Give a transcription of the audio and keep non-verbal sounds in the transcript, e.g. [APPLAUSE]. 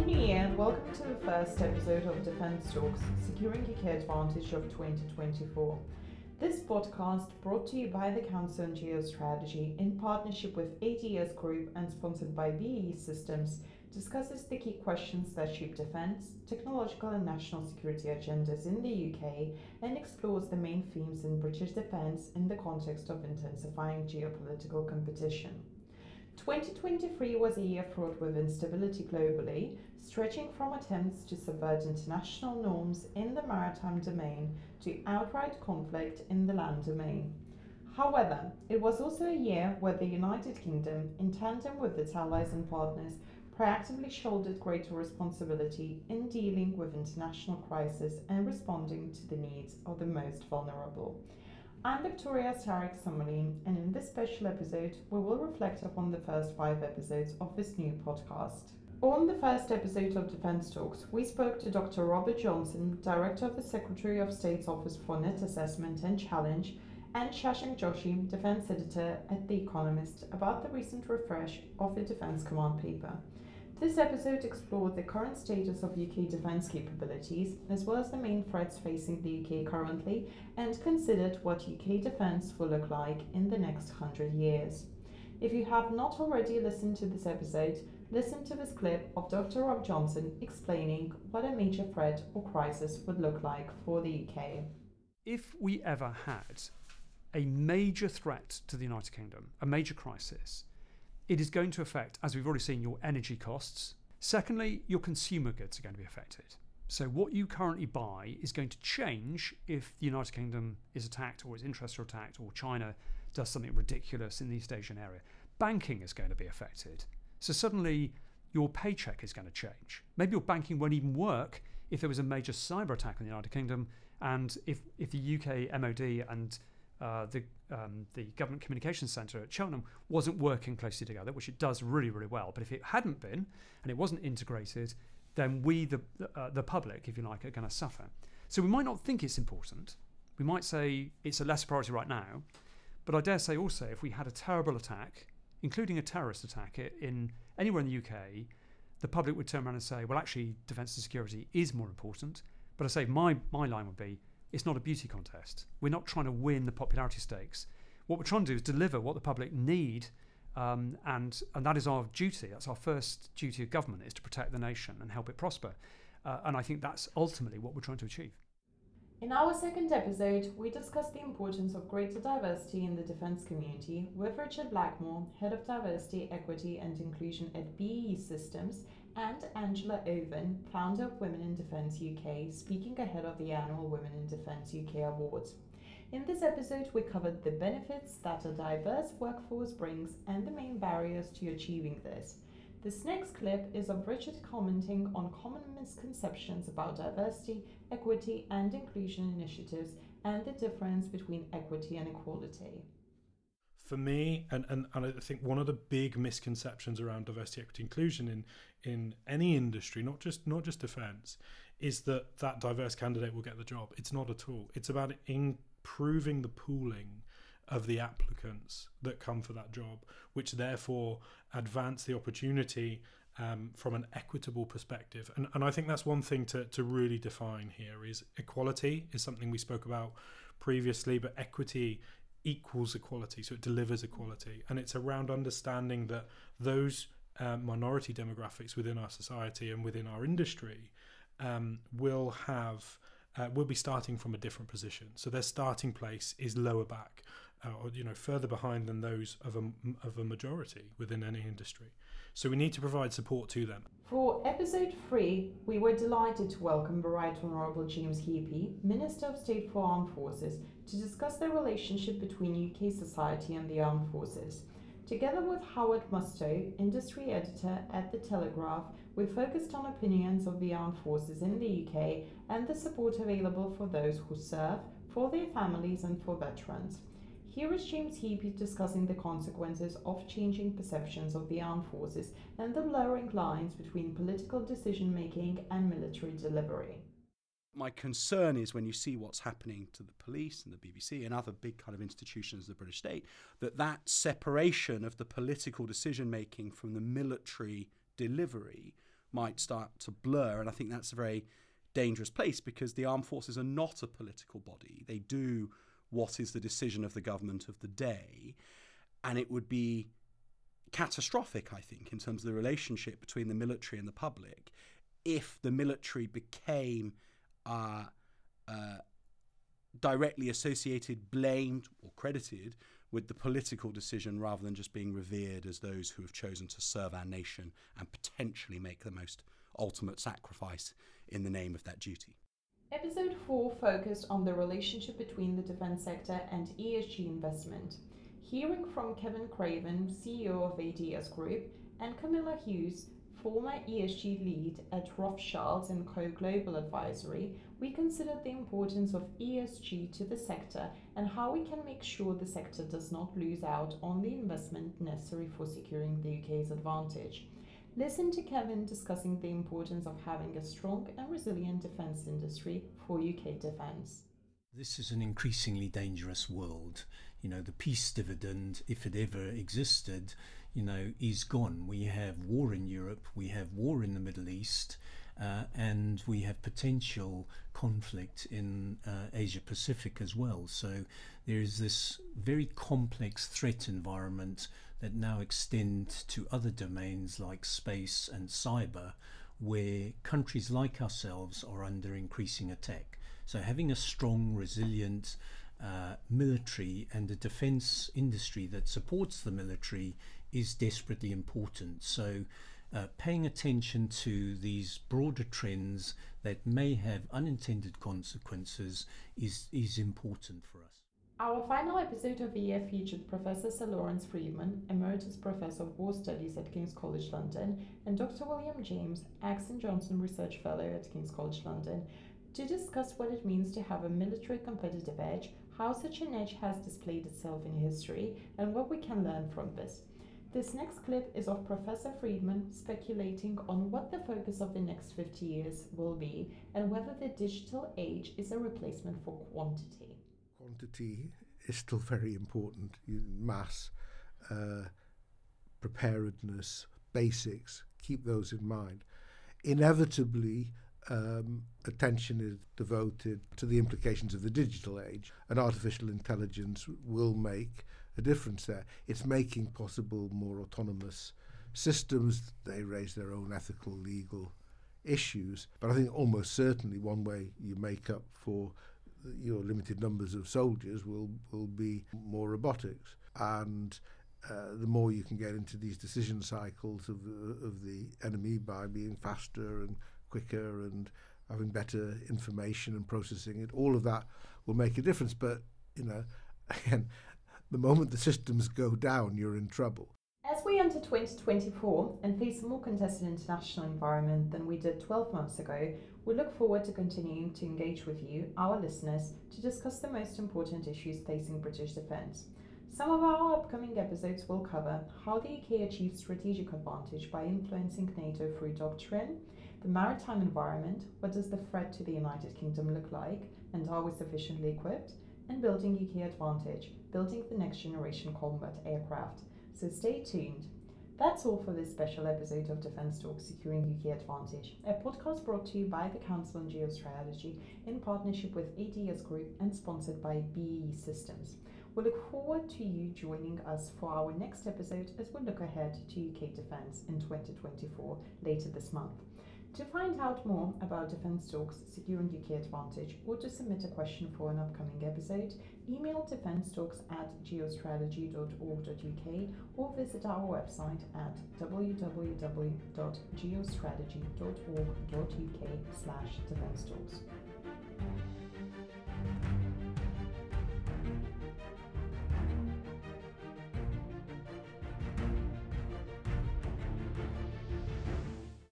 Happy New Year and welcome to the first episode of Defence Talks Securing UK Advantage of 2024. This podcast, brought to you by the Council on Geostrategy in partnership with ADS Group and sponsored by BAE Systems, discusses the key questions that shape defence, technological and national security agendas in the UK and explores the main themes in British defence in the context of intensifying geopolitical competition. 2023 was a year fraught with instability globally, stretching from attempts to subvert international norms in the maritime domain to outright conflict in the land domain. However, it was also a year where the United Kingdom, in tandem with its allies and partners, proactively shouldered greater responsibility in dealing with international crisis and responding to the needs of the most vulnerable. I'm Victoria Sarek Summerlin, and in this special episode, we will reflect upon the first five episodes of this new podcast. On the first episode of Defence Talks, we spoke to Dr. Robert Johnson, Director of the Secretary of State's Office for Net Assessment and Challenge, and Shashank Joshi, Defence Editor at The Economist, about the recent refresh of the Defence Command Paper. This episode explored the current status of UK defence capabilities, as well as the main threats facing the UK currently, and considered what UK defence will look like in the next hundred years. If you have not already listened to this episode, listen to this clip of Dr. Rob Johnson explaining what a major threat or crisis would look like for the UK. If we ever had a major threat to the United Kingdom, a major crisis, it is going to affect, as we've already seen, your energy costs. Secondly, your consumer goods are going to be affected. So, what you currently buy is going to change if the United Kingdom is attacked, or its interests are attacked, or China does something ridiculous in the East Asian area. Banking is going to be affected. So, suddenly your paycheck is going to change. Maybe your banking won't even work if there was a major cyber attack in the United Kingdom, and if, if the UK MOD and uh, the um, the government communications centre at Cheltenham wasn't working closely together, which it does really really well. But if it hadn't been and it wasn't integrated, then we the uh, the public, if you like, are going to suffer. So we might not think it's important. We might say it's a less priority right now. But I dare say also, if we had a terrible attack, including a terrorist attack in anywhere in the UK, the public would turn around and say, well, actually, defence and security is more important. But I say my, my line would be, it's not a beauty contest. We're not trying to win the popularity stakes. What we're trying to do is deliver what the public need, um, and and that is our duty. That's our first duty of government is to protect the nation and help it prosper. Uh, and I think that's ultimately what we're trying to achieve. In our second episode, we discussed the importance of greater diversity in the defence community with Richard Blackmore, Head of Diversity, Equity and Inclusion at BAE Systems, and Angela Owen, founder of Women in Defence UK, speaking ahead of the annual Women in Defence UK Awards. In this episode, we covered the benefits that a diverse workforce brings and the main barriers to achieving this. This next clip is of Richard commenting on common misconceptions about diversity, equity, and inclusion initiatives and the difference between equity and equality for me, and, and, and I think one of the big misconceptions around diversity, equity, inclusion in in any industry, not just not just defence, is that that diverse candidate will get the job. It's not at all. It's about improving the pooling of the applicants that come for that job, which therefore advance the opportunity um, from an equitable perspective. And, and I think that's one thing to, to really define here is equality is something we spoke about previously, but equity equals equality, so it delivers equality. And it's around understanding that those uh, minority demographics within our society and within our industry um, will have uh, will be starting from a different position. So their starting place is lower back, uh, or you know further behind than those of a of a majority within any industry. So we need to provide support to them. For episode three, we were delighted to welcome the Right Honourable James Heappey, Minister of State for Armed Forces, to discuss the relationship between UK society and the armed forces. Together with Howard Mustoe, industry editor at The Telegraph, we focused on opinions of the armed forces in the UK and the support available for those who serve, for their families, and for veterans. Here is James Heappey discussing the consequences of changing perceptions of the armed forces and the blurring lines between political decision making and military delivery. My concern is when you see what's happening to the police and the BBC and other big kind of institutions of the British state, that that separation of the political decision making from the military delivery might start to blur. And I think that's a very dangerous place because the armed forces are not a political body. They do what is the decision of the government of the day. And it would be catastrophic, I think, in terms of the relationship between the military and the public if the military became uh, uh, directly associated, blamed, or credited with the political decision rather than just being revered as those who have chosen to serve our nation and potentially make the most ultimate sacrifice in the name of that duty. Episode 4 focused on the relationship between the defense sector and ESG investment. Hearing from Kevin Craven, CEO of ADS Group, and Camilla Hughes, former ESG lead at Rothschild Co Global Advisory, we considered the importance of ESG to the sector and how we can make sure the sector does not lose out on the investment necessary for securing the UK's advantage. Listen to Kevin discussing the importance of having a strong and resilient defence industry for UK defence. This is an increasingly dangerous world. You know, the peace dividend, if it ever existed, you know, is gone. We have war in Europe, we have war in the Middle East, uh, and we have potential conflict in uh, Asia Pacific as well. So there is this very complex threat environment that now extends to other domains like space and cyber, where countries like ourselves are under increasing attack. So having a strong, resilient uh, military and a defense industry that supports the military is desperately important. So, uh, paying attention to these broader trends that may have unintended consequences is, is important for us. Our final episode of the year featured Professor Sir Lawrence Freedman, Emeritus Professor of War Studies at King's College London, and Dr. William James, Axon Johnson Research Fellow at King's College London, to discuss what it means to have a military competitive edge, how such an edge has displayed itself in history, and what we can learn from this. This next clip is of Professor Freedman speculating on what the focus of the next 50 years will be and whether the digital age is a replacement for quantity. Quantity is still very important. Mass, uh, preparedness, basics, keep those in mind. Inevitably, um, attention is devoted to the implications of the digital age, and artificial intelligence will make a difference there. It's making possible more autonomous systems. They raise their own ethical, legal issues. But I think almost certainly one way you make up for your limited numbers of soldiers will will be more robotics and uh, the more you can get into these decision cycles of the, of the enemy by being faster and quicker and having better information and processing it all of that will make a difference but you know [LAUGHS] again the moment the systems go down, you're in trouble. As we enter 2024 and face a more contested international environment than we did 12 months ago, we look forward to continuing to engage with you, our listeners, to discuss the most important issues facing British defence. Some of our upcoming episodes will cover how the UK achieves strategic advantage by influencing NATO through doctrine, the maritime environment, what does the threat to the United Kingdom look like, and are we sufficiently equipped, and building UK advantage, building the next generation combat aircraft. So stay tuned. That's all for this special episode of Defence Talk Securing UK Advantage, a podcast brought to you by the Council on Geostrategy in partnership with ADS Group and sponsored by BAE Systems. We look forward to you joining us for our next episode as we look ahead to UK defence in 2024 later this month. To find out more about Defence Talks Securing UK Advantage or to submit a question for an upcoming episode, email defencetalks at geostrategy.org.uk or visit our website at www.geostrategy.org.uk slash defencetalks.